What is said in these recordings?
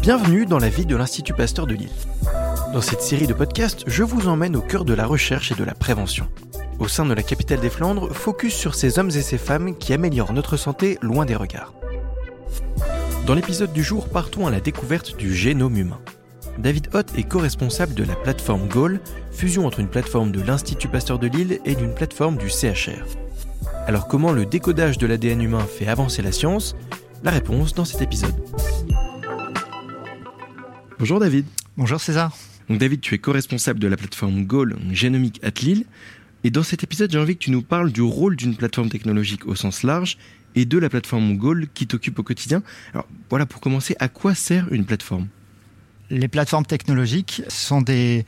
Bienvenue dans la vie de l'Institut Pasteur de Lille. Dans cette série de podcasts, je vous emmène au cœur de la recherche et de la prévention. Au sein de la capitale des Flandres, focus sur ces hommes et ces femmes qui améliorent notre santé loin des regards. Dans l'épisode du jour, partons à la découverte du génome humain. David Hott est co-responsable de la plateforme GOAL, fusion entre une plateforme de l'Institut Pasteur de Lille et d'une plateforme du CHR. Alors comment le décodage de l'ADN humain fait avancer la science? La réponse dans cet épisode. Bonjour David. Bonjour César. Donc David, tu es co-responsable de la plateforme Goal Génomique at Lille. Et dans cet épisode, j'ai envie que tu nous parles du rôle d'une plateforme technologique au sens large et de la plateforme Goal qui t'occupe au quotidien. Alors voilà, pour commencer, à quoi sert une plateforme? Les plateformes technologiques sont des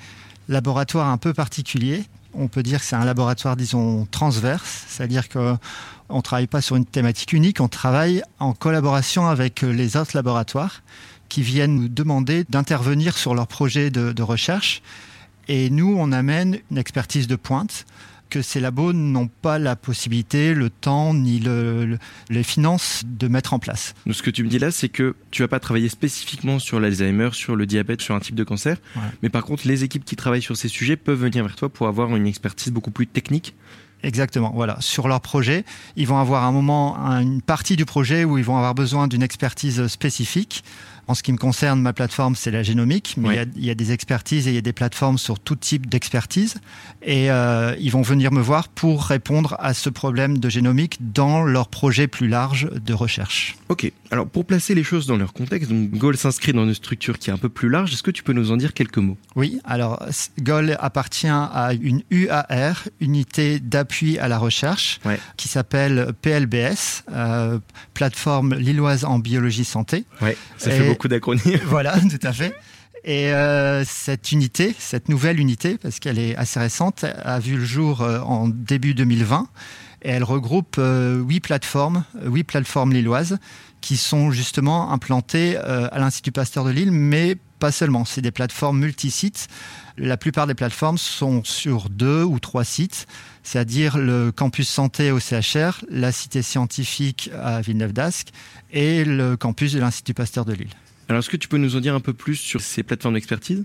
laboratoires un peu particuliers. On peut dire que c'est un laboratoire, disons, transverse, c'est-à-dire qu'on ne travaille pas sur une thématique unique, on travaille en collaboration avec les autres laboratoires qui viennent nous demander d'intervenir sur leurs projets de, recherche. Et nous, on amène une expertise de pointe que ces labos n'ont pas la possibilité, le temps ni les finances de mettre en place. ce que tu me dis là, c'est que tu vas pas travailler spécifiquement sur l'Alzheimer, sur le diabète, sur un type de cancer, mais par contre, les équipes qui travaillent sur ces sujets peuvent venir vers toi pour avoir une expertise beaucoup plus technique. Exactement, voilà. Sur leur projet, ils vont avoir un moment, une partie du projet où ils vont avoir besoin d'une expertise spécifique. En ce qui me concerne, ma plateforme, c'est la génomique, mais il, y a, des expertises et il y a des plateformes sur tout type d'expertise. Et euh, ils vont venir me voir pour répondre à ce problème de génomique dans leur projet plus large de recherche. Ok, alors pour placer les choses dans leur contexte, donc Goal s'inscrit dans une structure qui est un peu plus large. Est-ce que tu peux nous en dire quelques mots? Oui, alors Goal appartient à une UAR, unité d'appui à la recherche, qui s'appelle PLBS, euh, plateforme lilloise en biologie santé. Ouais, ça fait beaucoup d'acronymes. Voilà, tout à fait. Et euh, cette unité, cette nouvelle unité, parce qu'elle est assez récente, a vu le jour euh, en début 2020. Et elle regroupe euh, huit plateformes, huit plateformes lilloises, qui sont justement implantées à l'Institut Pasteur de Lille, mais pas seulement. C'est des plateformes multisites. La plupart des plateformes sont sur deux ou trois sites, c'est-à-dire le campus santé au CHR, la cité scientifique à Villeneuve-d'Ascq et le campus de l'Institut Pasteur de Lille. Alors, est-ce que tu peux nous en dire un peu plus sur ces plateformes d'expertise?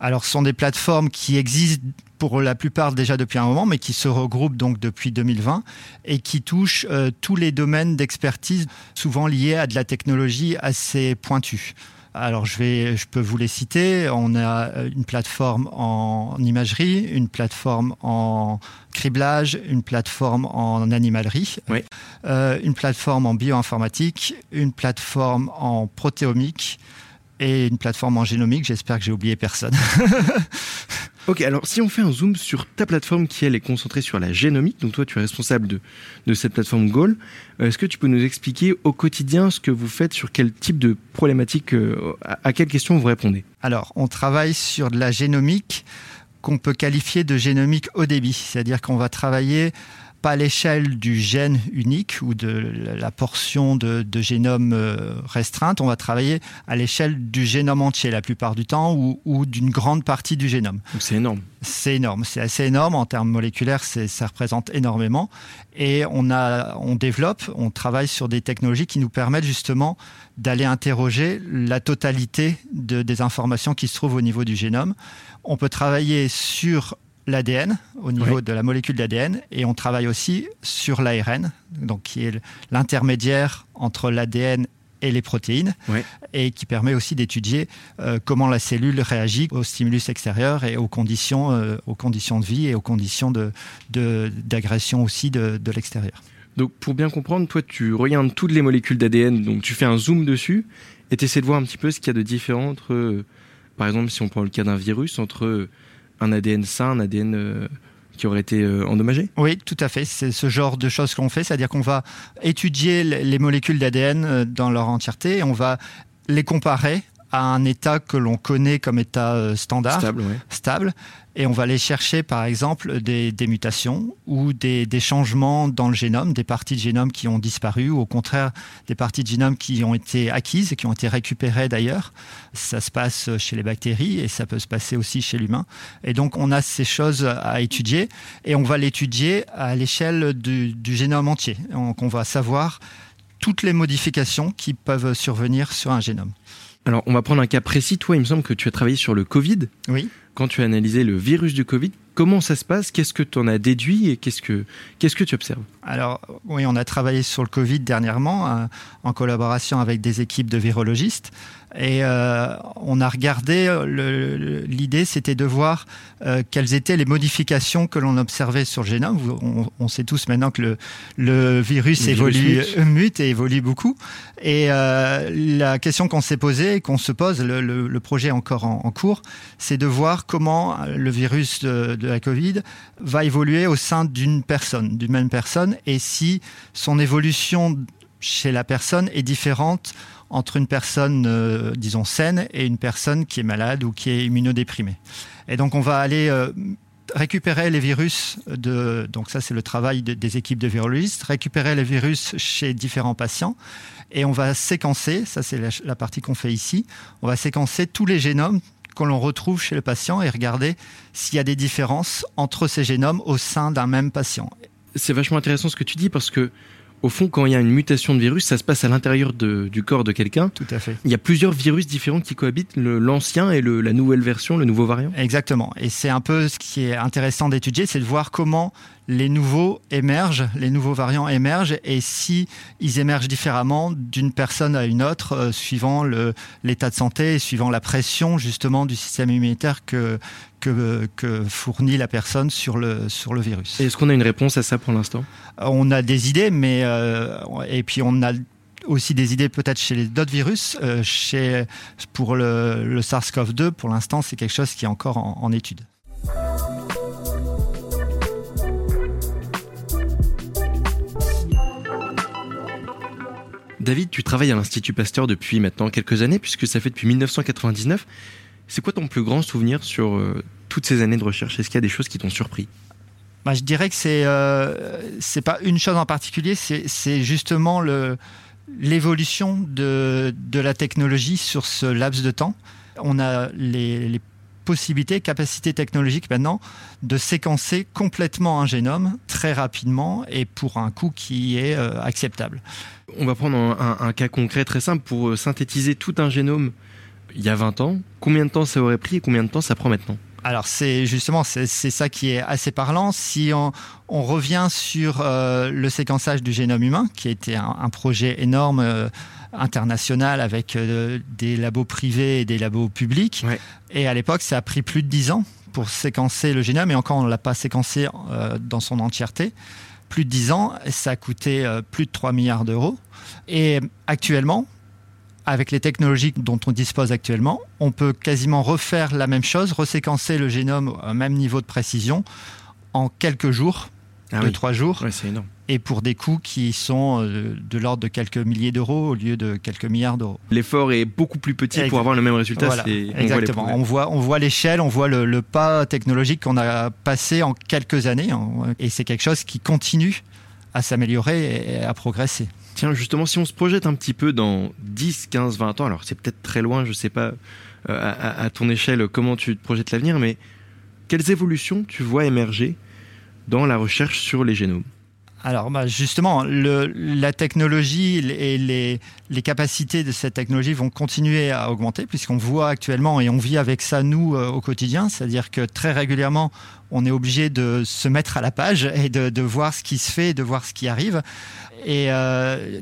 Alors, ce sont des plateformes qui existent pour la plupart déjà depuis un moment, mais qui se regroupent donc depuis 2020 et qui touchent euh, tous les domaines d'expertise, souvent liés à de la technologie assez pointue. Alors je vais, je peux vous les citer. On a euh, une plateforme en imagerie, une plateforme en criblage, une plateforme en animalerie, euh, une plateforme en bioinformatique, une plateforme en protéomique et une plateforme en génomique. J'espère que j'ai oublié personne. Ok, alors si on fait un zoom sur ta plateforme qui elle est concentrée sur la génomique, donc toi tu es responsable de, de cette plateforme Goal, euh, est-ce que tu peux nous expliquer au quotidien ce que vous faites, sur quel type de problématique, euh, à, à quelles questions vous répondez? Alors on travaille sur de la génomique qu'on peut qualifier de génomique haut débit, c'est-à-dire qu'on va travailler pas à l'échelle du gène unique ou de la portion de, génome euh, restreinte, on va travailler à l'échelle du génome entier la plupart du temps ou, d'une grande partie du génome. C'est énorme. C'est énorme, c'est assez énorme en termes moléculaires, ça représente énormément. Et on, a, on développe, on travaille sur des technologies qui nous permettent justement d'aller interroger la totalité de, des informations qui se trouvent au niveau du génome. On peut travailler sur l'ADN au niveau de la molécule d'ADN et on travaille aussi sur l'ARN, donc qui est l'intermédiaire entre l'ADN et les protéines, et qui permet aussi d'étudier euh, comment la cellule réagit aux stimulus extérieurs et aux conditions, euh, aux conditions de vie et aux conditions d'agression de, aussi de, de l'extérieur. Donc pour bien comprendre, toi tu regardes toutes les molécules d'ADN, donc tu fais un zoom dessus et tu essaies de voir un petit peu ce qu'il y a de différent entre, euh, par exemple si on prend le cas d'un virus, entre un ADN sain, un ADN euh, qui aurait été euh, endommagé Oui, tout à fait. C'est ce genre de choses qu'on fait, c'est-à-dire qu'on va étudier les molécules d'ADN euh, dans leur entièreté et on va les comparer à un état que l'on connaît comme état euh, standard, stable, et on va aller chercher par exemple des, mutations ou des, changements dans le génome, des parties de génome qui ont disparu ou au contraire des parties de génome qui ont été acquises et qui ont été récupérées d'ailleurs. Ça se passe chez les bactéries et ça peut se passer aussi chez l'humain. Et donc on a ces choses à étudier et on va l'étudier à l'échelle du, du génome entier. Donc on va savoir toutes les modifications qui peuvent survenir sur un génome. Alors, on va prendre un cas précis. Toi, il me semble que tu as travaillé sur le Covid. Oui. Quand tu as analysé le virus du Covid, comment ça se passe? Qu'est-ce que tu en as déduit et qu'est-ce que, qu'est-ce que tu observes? Alors, oui, on a travaillé sur le Covid dernièrement euh, en collaboration avec des équipes de virologistes. Et euh, on a regardé, euh, l'idée c'était de voir euh, quelles étaient les modifications que l'on observait sur le génome. On, on, sait tous maintenant que le, le virus le évolue, virus mute. et évolue beaucoup. Et la question qu'on s'est posée et qu'on se pose, le, le, projet encore en, en cours, c'est de comment le virus de, la Covid va évoluer au sein d'une personne, d'une même personne, et si son évolution chez la personne est différente entre une personne, euh, disons, saine et une personne qui est malade ou qui est immunodéprimée. Et donc, on va aller euh, récupérer les virus de, donc ça c'est le travail de, des équipes de virologistes, récupérer les virus chez différents patients et on va séquencer, ça c'est la partie qu'on fait ici, on va séquencer tous les génomes que l'on retrouve chez le patient et regarder s'il y a des différences entre ces génomes au sein d'un même patient. C'est vachement intéressant ce que tu dis parce que au fond, quand il y a une mutation de virus, ça se passe à l'intérieur du corps de quelqu'un. Tout à fait. Il y a plusieurs virus différents qui cohabitent, l'ancien et le, la nouvelle version, le nouveau variant. Exactement. Et c'est un peu ce qui est intéressant d'étudier, c'est de voir comment les nouveaux émergent, les nouveaux variants émergent, et si ils émergent différemment d'une personne à une autre, euh, suivant l'état de santé, et suivant la pression justement du système immunitaire que, que, que, fournit la personne sur le, sur le virus. Est-ce qu'on a une réponse à ça pour l'instant? On a des idées, mais euh, et puis on a aussi des idées peut-être chez d'autres virus. Euh, chez, pour le, le SARS-CoV-2, pour l'instant, c'est quelque chose qui est encore en, en étude. David, tu travailles à l'Institut Pasteur depuis maintenant quelques années, puisque ça fait depuis 1999. C'est quoi ton plus grand souvenir sur euh, toutes ces années de recherche? Est-ce qu'il y a des choses qui t'ont surpris? Bah, Je dirais que c'est euh, c'est pas une chose en particulier, c'est justement l'évolution de, de la technologie sur ce laps de temps. On a les possibilités, capacités technologiques maintenant de séquencer complètement un génome très rapidement et pour un coût qui est euh, acceptable. On va prendre un, un, un, cas concret très simple pour euh, synthétiser tout un génome il y a 20 ans. Combien de temps ça aurait pris et combien de temps ça prend maintenant? Alors c'est justement c'est ça qui est assez parlant. Si on, on revient sur euh, le séquençage du génome humain, qui a été un, un projet énorme euh, international avec euh, des labos privés et des labos publics, ouais. et à l'époque ça a pris plus de 10 ans pour séquencer le génome, et encore on l'a pas séquencé euh, dans son entièreté. Plus de 10 ans, ça a coûté euh, plus de 3 milliards d'euros. Et actuellement, avec les technologies dont on dispose actuellement, on peut quasiment refaire la même chose, reséquencer le génome au même niveau de précision en quelques jours, ah deux, oui. trois jours, ouais, c'est énorme. et pour des coûts qui sont euh, de l'ordre de quelques milliers d'euros au lieu de quelques milliards d'euros. L'effort est beaucoup plus petit pour avoir le même résultat. Voilà, c'est- on exactement. voit On voit, on voit l'échelle, on voit le, le pas technologique qu'on a passé en quelques années, hein, et c'est quelque chose qui continue à s'améliorer et à progresser. Tiens, justement, si on se projette un petit peu dans 10, 15, 20 ans, alors c'est peut-être très loin, je sais pas euh, à, à, ton échelle comment tu te projettes l'avenir, mais quelles évolutions tu vois émerger dans la recherche sur les génomes Alors, bah justement, le, la technologie et les, les, capacités de cette technologie vont continuer à augmenter, puisqu'on voit actuellement, et on vit avec ça, nous, euh, au quotidien, c'est-à-dire que très régulièrement, on est obligé de se mettre à la page et de, de voir ce qui se fait, de voir ce qui arrive. Et euh,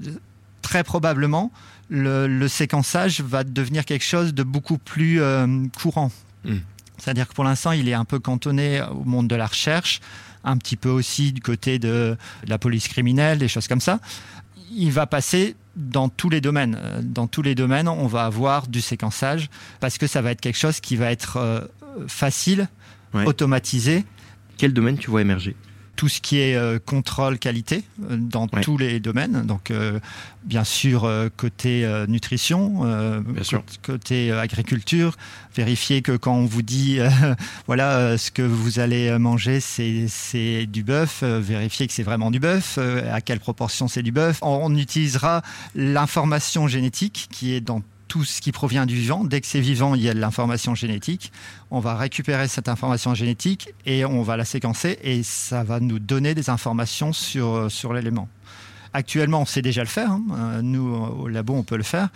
très probablement, le, le, séquençage va devenir quelque chose de beaucoup plus euh, courant. Mm. C'est-à-dire que pour l'instant, il est un peu cantonné au monde de la recherche, un petit peu aussi du côté de la police criminelle, des choses comme ça. Il va passer dans tous les domaines. Dans tous les domaines, on va avoir du séquençage parce que ça va être quelque chose qui va être euh, facile, ouais. automatisé. Quel domaine tu vois émerger? Tout ce qui est euh, contrôle qualité euh, dans tous les domaines. Donc, euh, bien sûr, côté nutrition, bien sûr. côté agriculture, vérifier que quand on vous dit, voilà, ce que vous allez manger, c'est du bœuf, vérifier que c'est vraiment du bœuf, à quelle proportion c'est du bœuf. On, on utilisera l'information génétique qui est dans tout ce qui provient du vivant. Dès que c'est vivant, il y a de l'information génétique. On va récupérer cette information génétique et on va la séquencer et ça va nous donner des informations sur, sur l'élément. Actuellement, on sait déjà le faire. Hein. Nous, au labo, on peut le faire.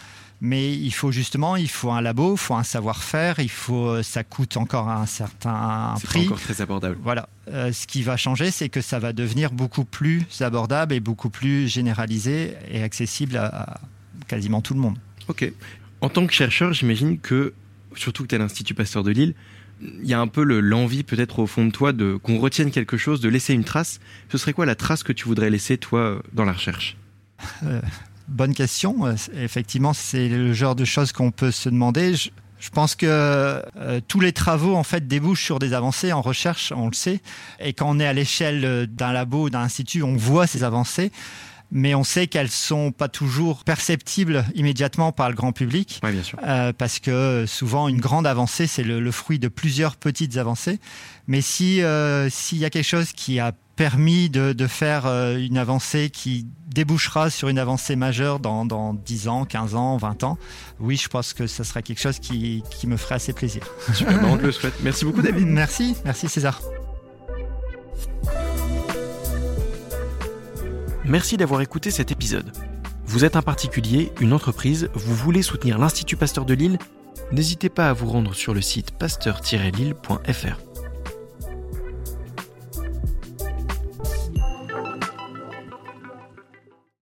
Mais il faut justement, il faut un labo, il faut un savoir-faire, il faut, ça coûte encore un certain prix. C'est encore très abordable. Voilà. ce qui va changer, c'est que ça va devenir beaucoup plus abordable et beaucoup plus généralisé et accessible à quasiment tout le monde. Ok. En tant que chercheur, j'imagine que, surtout que tu à l'Institut Pasteur de Lille, il y a un peu l'envie peut-être au fond de toi de qu'on retienne quelque chose, de laisser une trace. Ce serait quoi la trace que tu voudrais laisser toi dans la recherche? Euh, Bonne question. Euh, effectivement, c'est le genre de choses qu'on peut se demander. Je, pense que euh, tous les travaux en fait débouchent sur des avancées en recherche, on le sait. Et quand on est à l'échelle d'un labo, d'un institut, on voit ces avancées mais on sait qu'elles sont pas toujours perceptibles immédiatement par le grand public. Oui, bien sûr. Euh, parce que souvent, une grande avancée, c'est le, fruit de plusieurs petites avancées. Mais si euh, s'il y a quelque chose qui a permis de, de faire euh, une avancée qui débouchera sur une avancée majeure dans, dans 10 ans, 15 ans, 20 ans, oui, je pense que ce sera quelque chose qui, qui me ferait assez plaisir. Super, bah, on te le souhaite. Merci beaucoup, David. Merci, merci César. Merci d'avoir écouté cet épisode. Vous êtes un particulier, une entreprise, vous voulez soutenir l'Institut Pasteur de Lille N'hésitez pas à vous rendre sur le site pasteur-lille.fr.